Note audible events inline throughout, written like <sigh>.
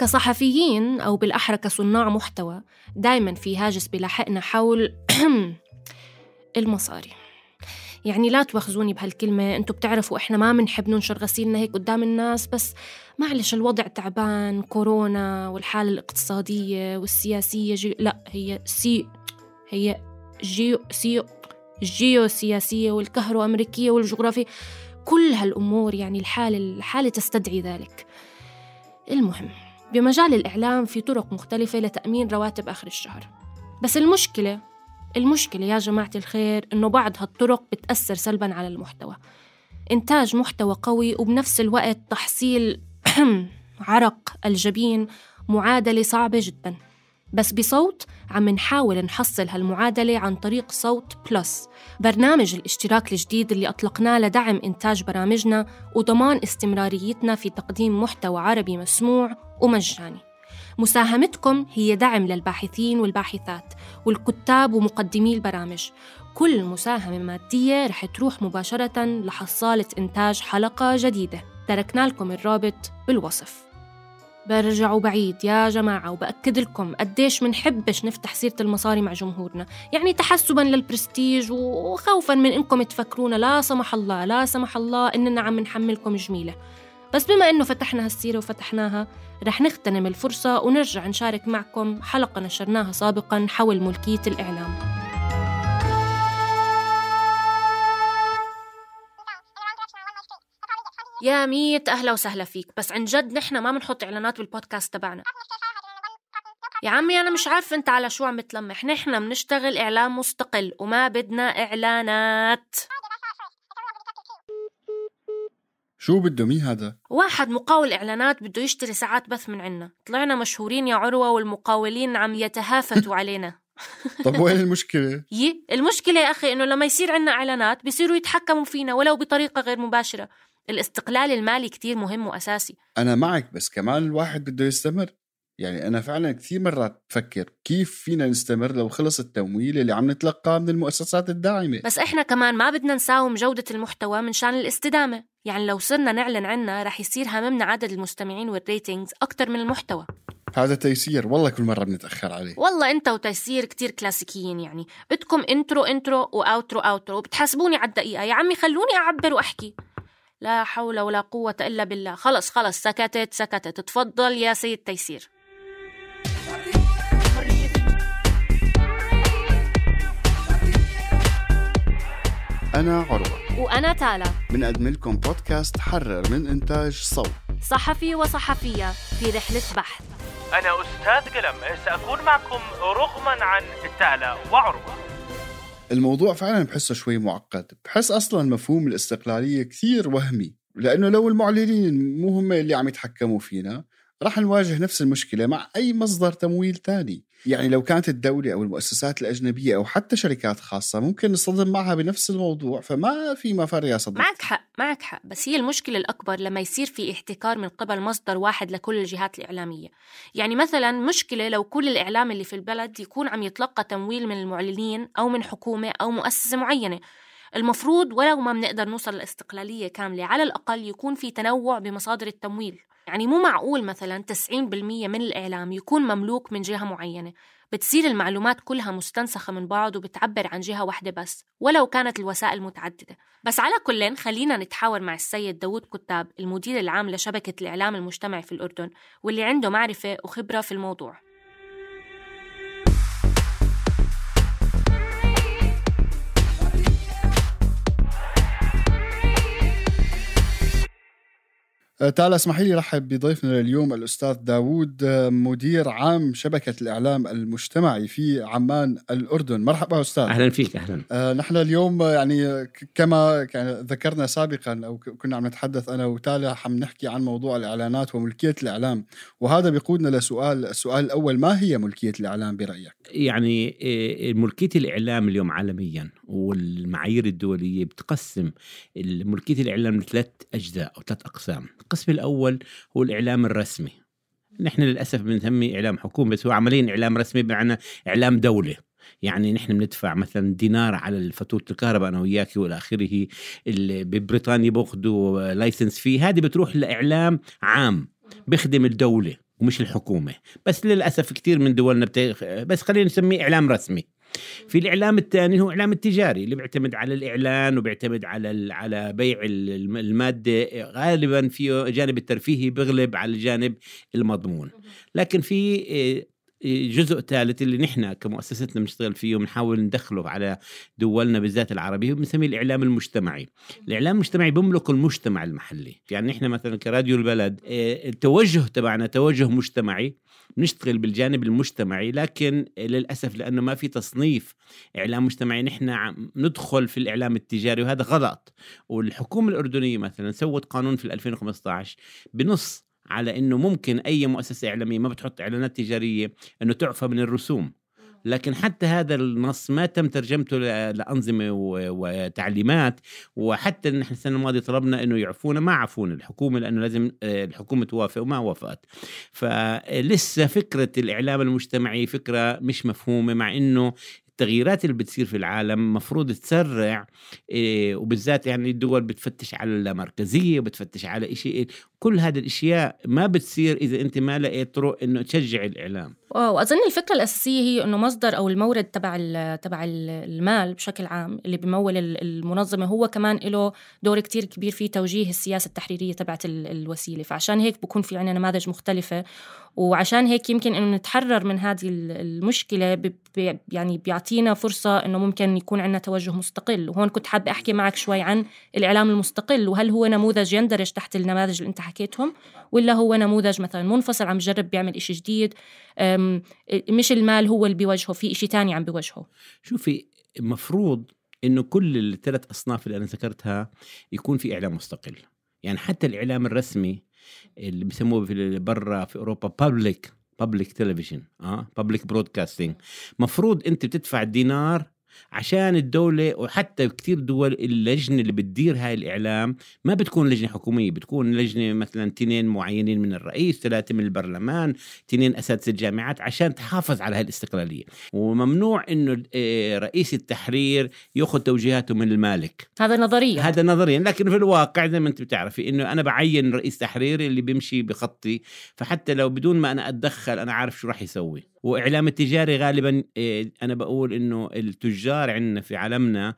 كصحفيين أو بالأحرى كصناع محتوى دايما في هاجس بلاحقنا حول <clears throat> المصاري. يعني لا تواخذوني بهالكلمة أنتوا بتعرفوا إحنا ما بنحب ننشر غسيلنا هيك قدام الناس بس معلش الوضع تعبان كورونا والحالة الاقتصادية والسياسية جي... لا هي سي هي جيو سيو الجيو سياسية والكهرو أمريكية والجغرافية كل هالأمور يعني الحالة الحالة تستدعي ذلك. المهم بمجال الإعلام في طرق مختلفة لتأمين رواتب آخر الشهر. بس المشكلة المشكلة يا جماعة الخير إنه بعض هالطرق بتأثر سلباً على المحتوى. إنتاج محتوى قوي وبنفس الوقت تحصيل <clears throat> عرق الجبين معادلة صعبة جداً. بس بصوت عم نحاول نحصل هالمعادلة عن طريق صوت بلس برنامج الاشتراك الجديد اللي أطلقناه لدعم إنتاج برامجنا وضمان استمراريتنا في تقديم محتوى عربي مسموع ومجاني. مساهمتكم هي دعم للباحثين والباحثات والكتاب ومقدمي البرامج. كل مساهمة مادية رح تروح مباشرة لحصالة إنتاج حلقة جديدة. تركنا لكم الرابط بالوصف. برجعوا بعيد. يا جماعة وبأكد لكم قديش منحبش نفتح سيرة المصاري مع جمهورنا. يعني تحسبا للبرستيج وخوفا من إنكم تفكرونا لا سمح الله لا سمح الله إننا عم نحملكم جميلة. بس بما إنه فتحنا هالسيرة وفتحناها رح نغتنم الفرصة ونرجع نشارك معكم حلقة نشرناها سابقا حول ملكية الإعلام. يا ميت أهلا وسهلا فيك. بس عن جد نحن ما بنحط إعلانات بالبودكاست تبعنا. يا عمي أنا مش عارف أنت على شو عم تلمح نحن بنشتغل إعلام مستقل وما بدنا إعلانات. شو بده مين هذا؟ واحد مقاول إعلانات بده يشتري ساعات بث من عنا. طلعنا مشهورين يا عروة والمقاولين عم يتهافتوا علينا. <laughs> طب وين المشكلة؟ يي المشكلة يا أخي إنه لما يصير عنا إعلانات بيصيروا يتحكموا فينا ولو بطريقة غير مباشرة. الاستقلال المالي كتير مهم وأساسي. أنا معك بس كمان الواحد بده يستمر. يعني أنا فعلا كثير مرات بفكر كيف فينا نستمر لو خلص التمويل اللي عم نتلقاه من المؤسسات الداعمة. بس إحنا كمان ما بدنا نساوم جودة المحتوى من شان الاستدامة. يعني لو صرنا نعلن عنا رح يصير هممنا عدد المستمعين وال ratings أكتر من المحتوى. هذا تيسير. والله كل مرة بنتأخر عليه. والله أنت وتيسير كتير كلاسيكيين يعني. بدكم intro intro و outro outro وبتحاسبوني على الدقيقة. يا عمي خلوني أعبر وأحكي. لا حول ولا قوة إلا بالله. خلص خلص سكتت سكتت. تفضل يا سيد تيسير. أنا عروة. وأنا تالا. بنقدم لكم بودكاست حرر من إنتاج صوت. صحفي وصحفية في رحلة بحث. أنا أستاذ قلم. سأكون معكم رغما عن تالا وعروة. الموضوع فعلا بحسه شوي معقد. بحس أصلا مفهوم الاستقلالية كثير وهمي لأنه لو المعلنين مو هم اللي عم يتحكموا فينا رح نواجه نفس المشكلة مع أي مصدر تمويل تاني. يعني لو كانت الدولة أو المؤسسات الأجنبية أو حتى شركات خاصة ممكن نصطدم معها بنفس الموضوع. فما في مفر يا صديقي. معك حق معك حق. بس هي المشكلة الأكبر لما يصير في احتكار من قبل مصدر واحد لكل الجهات الإعلامية. يعني مثلا مشكلة لو كل الإعلام اللي في البلد يكون عم يتلقى تمويل من المعلنين أو من حكومة أو مؤسسة معينة. المفروض ولو ما بنقدر نوصل لاستقلالية كاملة على الأقل يكون في تنوع بمصادر التمويل. يعني مو معقول مثلا 90% من الإعلام يكون مملوك من جهة معينة. بتصير المعلومات كلها مستنسخة من بعض وبتعبر عن جهة واحدة بس ولو كانت الوسائل متعددة. بس على كل خلينا نتحاور مع السيد داود كتاب المدير العام لشبكة الإعلام المجتمعي في الأردن واللي عنده معرفة وخبرة في الموضوع. تعال اسمحي لي رحب بضيفنا اليوم الأستاذ داوود آه، مدير عام شبكة الإعلام المجتمعي في عمان الأردن. مرحبا أستاذ. أهلا فيك أهلا. آه نحن اليوم يعني كما ذكرنا سابقا أو كنا عم نتحدث أنا وتالا عم نحكي عن موضوع الإعلانات وملكية الإعلام. وهذا بيقودنا لسؤال السؤال الأول ما هي ملكية الإعلام برأيك؟ يعني آه، ملكية الإعلام اليوم عالميا والمعايير الدولية بتقسم ملكية الإعلام لثلاث أجزاء أو ثلاث أقسام. القسم الأول هو الإعلام الرسمي. نحن للأسف بنسميه إعلام حكومي بس هو عمليا إعلام رسمي بمعنى إعلام دولة. يعني نحن بندفع مثلا دينار على فاتوره الكهرباء أنا وياك والى آخره اللي ببريطانيا باخذوا لايسنس فيه هذه بتروح لإعلام عام بيخدم الدولة ومش الحكومة. بس للأسف كثير من دولنا بت... بس خلينا نسميه إعلام رسمي. في الإعلام الثاني هو إعلام التجاري اللي بيعتمد على الإعلان وبيعتمد على على بيع ال- المادة. غالبا فيه جانب الترفيهي بيغلب على الجانب المضمون. لكن في آه، جزء ثالث اللي نحن كمؤسستنا بنشتغل فيه وبنحاول ندخله على دولنا بالذات العربية بنسميه الإعلام المجتمعي. الإعلام المجتمعي بيملك المجتمع المحلي. يعني نحن مثلا كراديو البلد آه، التوجه تبعنا توجه مجتمعي بنشتغل بالجانب المجتمعي لكن للأسف لأنه ما في تصنيف إعلام مجتمعي نحن ندخل في الإعلام التجاري وهذا غلط. والحكومة الأردنية مثلا سوت قانون في 2015 بنص على إنه ممكن أي مؤسسة إعلامية ما بتحط إعلانات تجارية إنه تعفى من الرسوم. لكن حتى هذا النص ما تم ترجمته لأنظمة وتعليمات. وحتى نحن السنة الماضية طلبنا إنه يعفونا ما عفونا. الحكومة لأنه لازم آه، الحكومة توافق وما وافقت. فلسه فكرة الإعلام المجتمعي فكرة مش مفهومة مع إنه التغييرات اللي بتصير في العالم مفروض تسرع إيه وبالذات يعني الدول بتفتش على اللامركزيه وبتفتش على شيء كل هذه الأشياء ما بتصير إذا أنت ما لقيت طرق إنه تشجع الإعلام. واظن الفكرة الأساسية هي إنه مصدر أو المورد تبع تبع ال- المال بشكل عام اللي بيمول ال- المنظمة هو كمان له دور كتير كبير في توجيه السياسة التحريرية تبعت ال- الوسيلة. فعشان هيك بكون في عنا نماذج مختلفة وعشان هيك يمكن إنه نتحرر من هذه ال- المشكلة ب- ب- يعني بيعطينا فرصة إنه ممكن يكون عندنا توجه مستقل. وهون كنت حابة أحكي معك شوي عن الإعلام المستقل وهل هو نموذج يندرج تحت النماذج اللي أنت حكيتهم ولا هو نموذج مثلا منفصل عم جرب بيعمل إشي جديد؟ مش المال هو اللي بيوجهه في إشي تاني عم بيوجهه. شوفي المفروض إنه كل الثلاث أصناف اللي أنا ذكرتها يكون في إعلام مستقل. يعني حتى الإعلام الرسمي اللي بيسموه في برا في أوروبا بابليك بابليك تلفزيون آه بابليك برودكاستنج مفروض أنت بتدفع دينار عشان الدولة وحتى كتير دول اللجنة اللي بتدير هاي الإعلام ما بتكون لجنة حكومية بتكون لجنة مثلا تنين معينين من الرئيس ثلاثة من البرلمان تنين أساتذة الجامعات عشان تحافظ على هاي الاستقلالية. وممنوع إنه آه، رئيس التحرير يأخذ توجيهاته من المالك. هذا نظريا هذا نظريا لكن في الواقع زي ما أنت بتعرفي إنه أنا بعين رئيس تحرير اللي بيمشي بخطي. فحتى لو بدون ما أنا أتدخل أنا عارف شو راح يسوي. وإعلام التجاري غالبا إيه، أنا بقول إنه التجار عندنا في عالمنا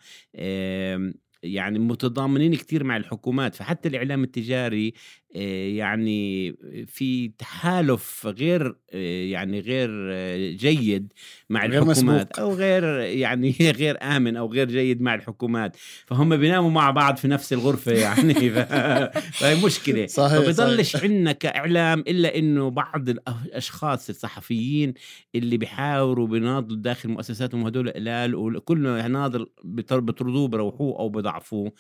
يعني متضامنين كثير مع الحكومات. فحتى الإعلام التجاري يعني في تحالف غير إيه، يعني غير إيه، جيد مع غير الحكومات مسبوق. أو غير يعني <laughs> غير آمن أو غير جيد مع الحكومات فهم بيناموا مع بعض في نفس الغرفة يعني. <laughs> فهي مشكلة صحيح، فبيضلش عندنا كإعلام إلا إنه بعض الأشخاص الصحفيين اللي بيحاوروا بيناضلوا داخل مؤسساتهم هدول قلال وكل ناضل بيطردوه بروحوه أو بضعفوه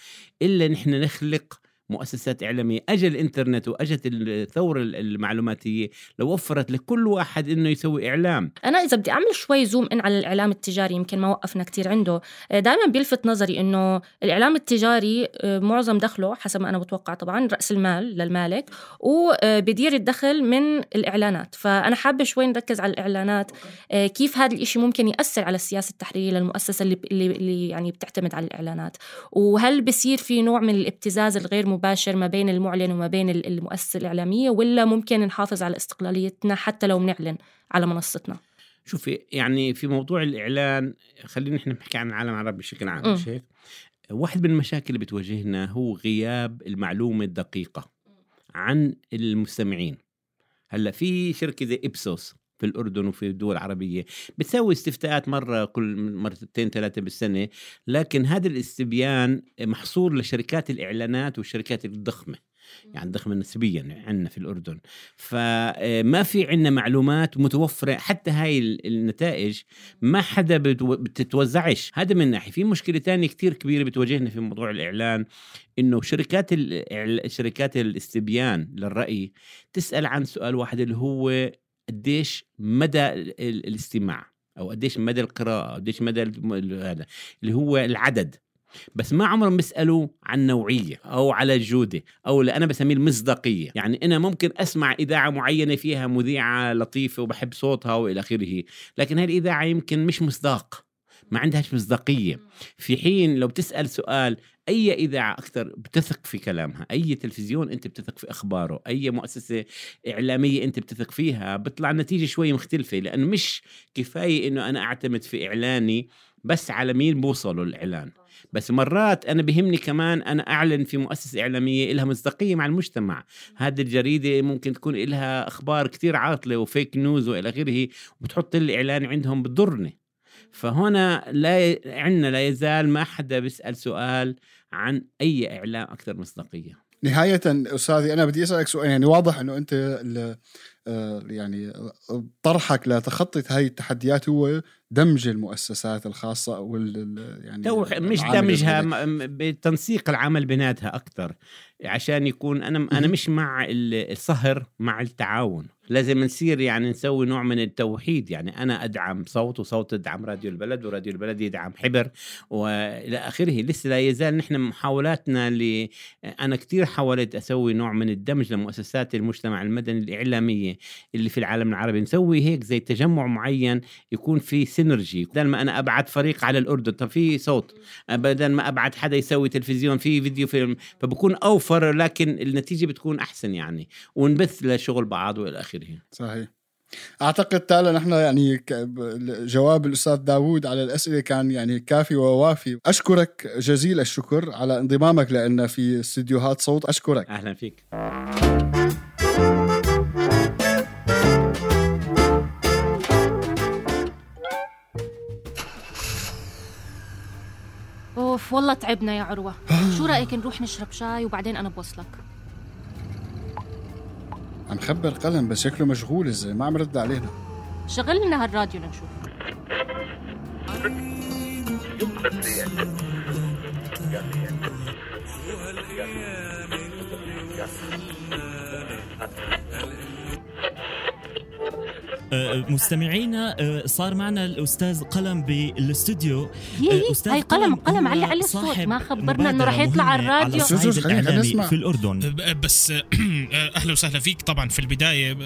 إلا نحن نخلق مؤسسات إعلامية أجل الإنترنت وأجت الثورة المعلوماتية لو وفرت لكل واحد إنه يسوي إعلام. أنا إذا بدي أعمل شوي زوم إن على الإعلام التجاري يمكن ما وقفنا كتير عنده. دائما بيلفت نظري إنه الإعلام التجاري آه، معظم دخله حسب ما أنا بتوقع طبعا رأس المال للمالك وبدير الدخل من الإعلانات. فأنا حابة شوي نركز على الإعلانات آه، كيف هذا الإشي ممكن يأثر على السياسة التحريرية للمؤسسة اللي, اللي يعني بتعتمد على الإعلانات؟ وهل بصير في نوع من الابتزاز الغير مباشر ما بين المعلن وما بين ال- المؤسسة الإعلامية ولا ممكن نحافظ على استقلاليتنا حتى لو بنعلن على منصتنا شوفي يعني في موضوع الإعلان خلينا نحن نحكي عن العالم العربي بشكل عام. مش هيك؟ واحد من المشاكل اللي بتواجهنا هو غياب المعلومة الدقيقة عن المستمعين هلأ في شركة زي إبسوس في الأردن وفي الدول العربية. بتسوي استفتاءات مرة كل مرتين ثلاثة بالسنة لكن هذا الاستبيان محصور لشركات الإعلانات والشركات الضخمة. يعني ضخمة نسبيا عندنا في الأردن. فما في عندنا معلومات متوفرة. حتى هاي ال- النتائج ما حدا بتتوزعش. هذا من ناحية. في مشكلة تانية كتير كبيرة بتواجهنا في موضوع الإعلان إنه شركات شركات الاستبيان للرأي تسأل عن سؤال واحد اللي هو قديش مدى ال- ال- الاستماع أو قديش مدى القراءة قديش مدى هذا اللي هو العدد. بس ما عمرهم بيسألوا عن نوعية أو على الجودة أو اللي أنا بسميه المصداقية. يعني أنا ممكن أسمع إذاعة معينة فيها مذيعة لطيفة وبحب صوتها وإلى آخره. لكن هذه الاذاعه يمكن مش مصداق. ما عندهاش مصداقية. في حين لو بتسأل سؤال أي إذاعة أكثر بتثق في كلامها؟ أي تلفزيون أنت بتثق في أخباره؟ أي مؤسسة إعلامية أنت بتثق فيها؟ بيطلع النتيجة شوي مختلفة لأنه مش كفاية إنه أنا أعتمد في إعلاني بس على مين بوصلوا الإعلان. بس مرات أنا بهمني كمان أنا أعلن في مؤسسة إعلامية لها مصداقية مع المجتمع. هذه الجريدة ممكن تكون لها أخبار كتير عاطلة وفيك نيوز وإلى آخره وبتحط لي اعلان عندهم بضرني فهنا لا عندنا لا يزال ما حدا بيسأل سؤال عن أي إعلام أكثر مصداقية. نهاية أستاذي أنا بدي أسألك سؤال يعني واضح أنه أنت آه، يعني طرحك لتخطي هاي التحديات هو دمج المؤسسات الخاصة وال ال- يعني مش دمجها بتنسيق العمل بيناتها أكثر. عشان يكون أنا أنا. مش مع ال- الصهر مع التعاون. لازم نصير يعني نسوي نوع من التوحيد. يعني أنا أدعم صوت وصوت يدعم راديو البلد وراديو البلد يدعم حبر وإلى آخره. لسه لا يزال نحن محاولاتنا ل أنا كثير حاولت أسوي نوع من الدمج لمؤسسات المجتمع المدني الإعلامية اللي في العالم العربي. نسوي هيك زي تجمع معين يكون في synergy بدل ما أنا ابعت فريق على الأردن طب في صوت. بدل ما ابعت حدا يسوي تلفزيون في فيديو فيلم. فبكون أوفر. لكن النتيجة بتكون أحسن يعني ونبث لشغل بعض وإلى آخره. صحيح. أعتقد تالا نحن يعني جواب الأستاذ داوود على الأسئلة كان يعني كافي ووافي. أشكرك جزيل الشكر على انضمامك لنا في استديوهات صوت أشكرك. أهلا فيك. والله تعبنا يا عروة. شو رأيك نروح نشرب شاي وبعدين أنا بوصلك؟ عم خبر قلم بس شكله مشغول الزلمه ما عم رد علينا. شغل لنا هالراديو لنشوف آه، مستمعينا آه، صار معنا الأستاذ قلم بالأستوديو. هي هي أستاذ هاي قلم قلم علي علي الصوت ما خبرنا إنه رح مبادرة يطلع على الراديو. في الأردن. ب- بس <clears throat> أهلا وسهلا فيك طبعا في البداية.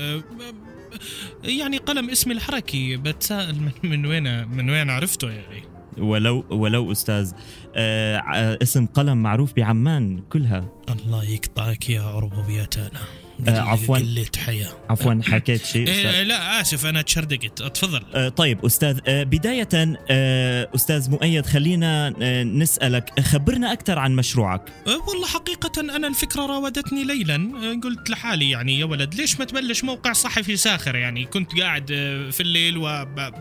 يعني قلم اسمي الحركي بتساءل من, <laughs> من وين من وين عرفته يعني ولو ولو أستاذ آه، ع- اسم قلم معروف بعمان كلها. الله يقطعك يا عربة يا تانا آه، عفواً. قلة حياة. عفوا حكيت شيء. إيه أستاذ. لا آسف أنا تشردقت. اتفضل آه، طيب أستاذ. آه، بداية آه، أستاذ مؤيد خلينا آه، نسألك خبرنا أكثر عن مشروعك. أه، والله حقيقة أنا الفكرة راودتني ليلا. أه، قلت لحالي يعني يا ولد ليش ما تبلش موقع صحفي ساخر؟ يعني كنت قاعد أه، في الليل و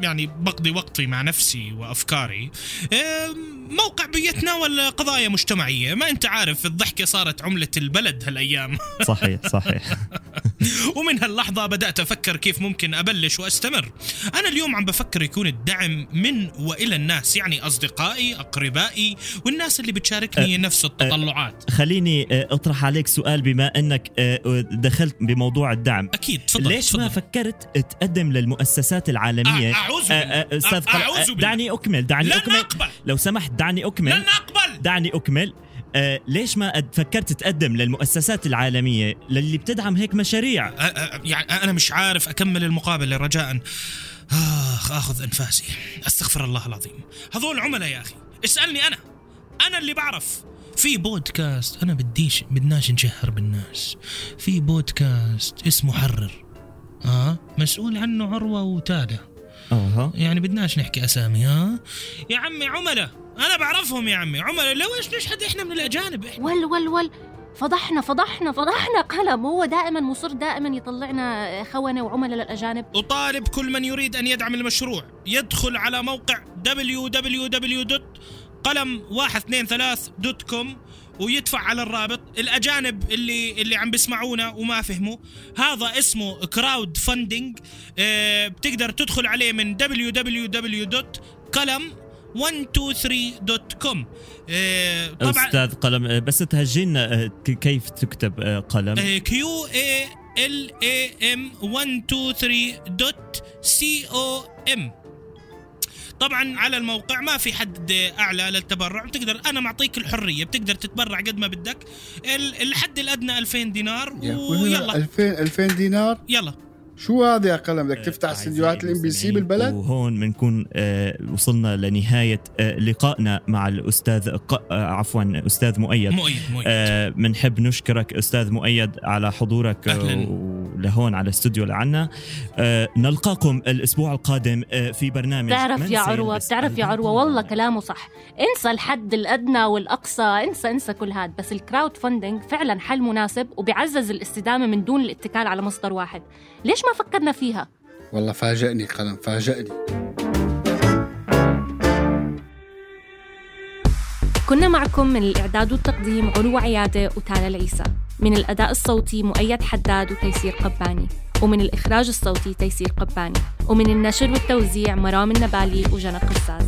يعني بقضي وقتي مع نفسي وأفكاري. أه، موقع بيتناول قضايا مجتمعية؟ ما أنت عارف الضحكة صارت عملة البلد هالأيام. <laughs> صحيح صحيح. <laughs> ومن هاللحظة بدأت أفكر كيف ممكن أبلش وأستمر. أنا اليوم عم بفكر يكون الدعم من وإلى الناس يعني أصدقائي أقربائي والناس اللي بتشاركني نفس التطلعات. خليني آه، أطرح عليك سؤال بما أنك آه، دخلت بموضوع الدعم. أكيد تفضل ليش ما تفضل. فكرت تقدم للمؤسسات العالمية؟ أعوذ بالله. أستاذ أ- قل- أعوذ آه، بالله. دعني أكمل دعني لن أكمل. أقبل لو سمحت دعني لن أكمل. أقبل دعني أكمل. آه ليش ما أد- فكرت تقدم للمؤسسات العالمية للي بتدعم هيك مشاريع؟ أ- أ- يعني أنا مش عارف أكمل المقابلة رجاء. آخ آخذ أنفاسي. أستغفر الله العظيم. هذول عملاء يا أخي. اسألني أنا. أنا اللي بعرف. في بودكاست أنا بديش بدناش نشهر بالناس. في بودكاست اسمه حرر. آه مسؤول عنه عروة وتالا أها. يعني بدناش نحكي أسامي ها يا عمي عملاء. أنا بعرفهم يا عمي. عملاء لو إيش نشهد إحنا من الأجانب إحنا. ول ول ول فضحنا فضحنا فضحنا. قلم هو دائما مصر دائما يطلعنا خونة وعملاء للأجانب. أطالب كل من يريد أن يدعم المشروع. يدخل على موقع www.قلم123.com ويدفع على الرابط. الأجانب اللي اللي عم بيسمعونا وما فهموا هذا اسمه كراود فاندنج آه بتقدر تدخل عليه من www.قلم 123.com آه طبعا أستاذ قلم آه، بس تهجينا آه، كيف تكتب آه، قلم؟ Q A L A M 123 dot C O M طبعا على الموقع ما في حد أعلى للتبرع. بتقدر أنا معطيك الحرية بتقدر تتبرع قد ما بدك. ال- الحد الأدنى 2000 دينار ويلا. 2000 2000 دينار؟ يلا. شو هذا يا قلم؟ بدك تفتح أعزائي استديوهات ال MBC بالبلد؟ وهون بنكون آه، وصلنا لنهاية آه، لقائنا مع الأستاذ ق- آه، عفوا أستاذ مؤيد. مؤيد مؤيد. آه، بنحب نشكرك أستاذ مؤيد على حضورك آه، أهلاً. ولهون على الاستوديو لعنا. آه، نلقاكم الأسبوع القادم آه، في برنامج بتعرف يا عروة سيلبس بتعرف يا عروة والله كلامه صح. انسى الحد الأدنى والأقصى انسى انسى كل هاد. بس ال crowdfunding فعلا حل مناسب وبيعزز الاستدامة من دون الاتكال على مصدر واحد. ليش ما فكرنا فيها؟ والله فاجأني قلم فاجأني كنا معكم من الإعداد والتقديم علو عيادة وتالا العيسى من الأداء الصوتي مؤيد حداد وتيسير قباني ومن الإخراج الصوتي تيسير قباني ومن النشر والتوزيع مرام النبالي وجنى قزاز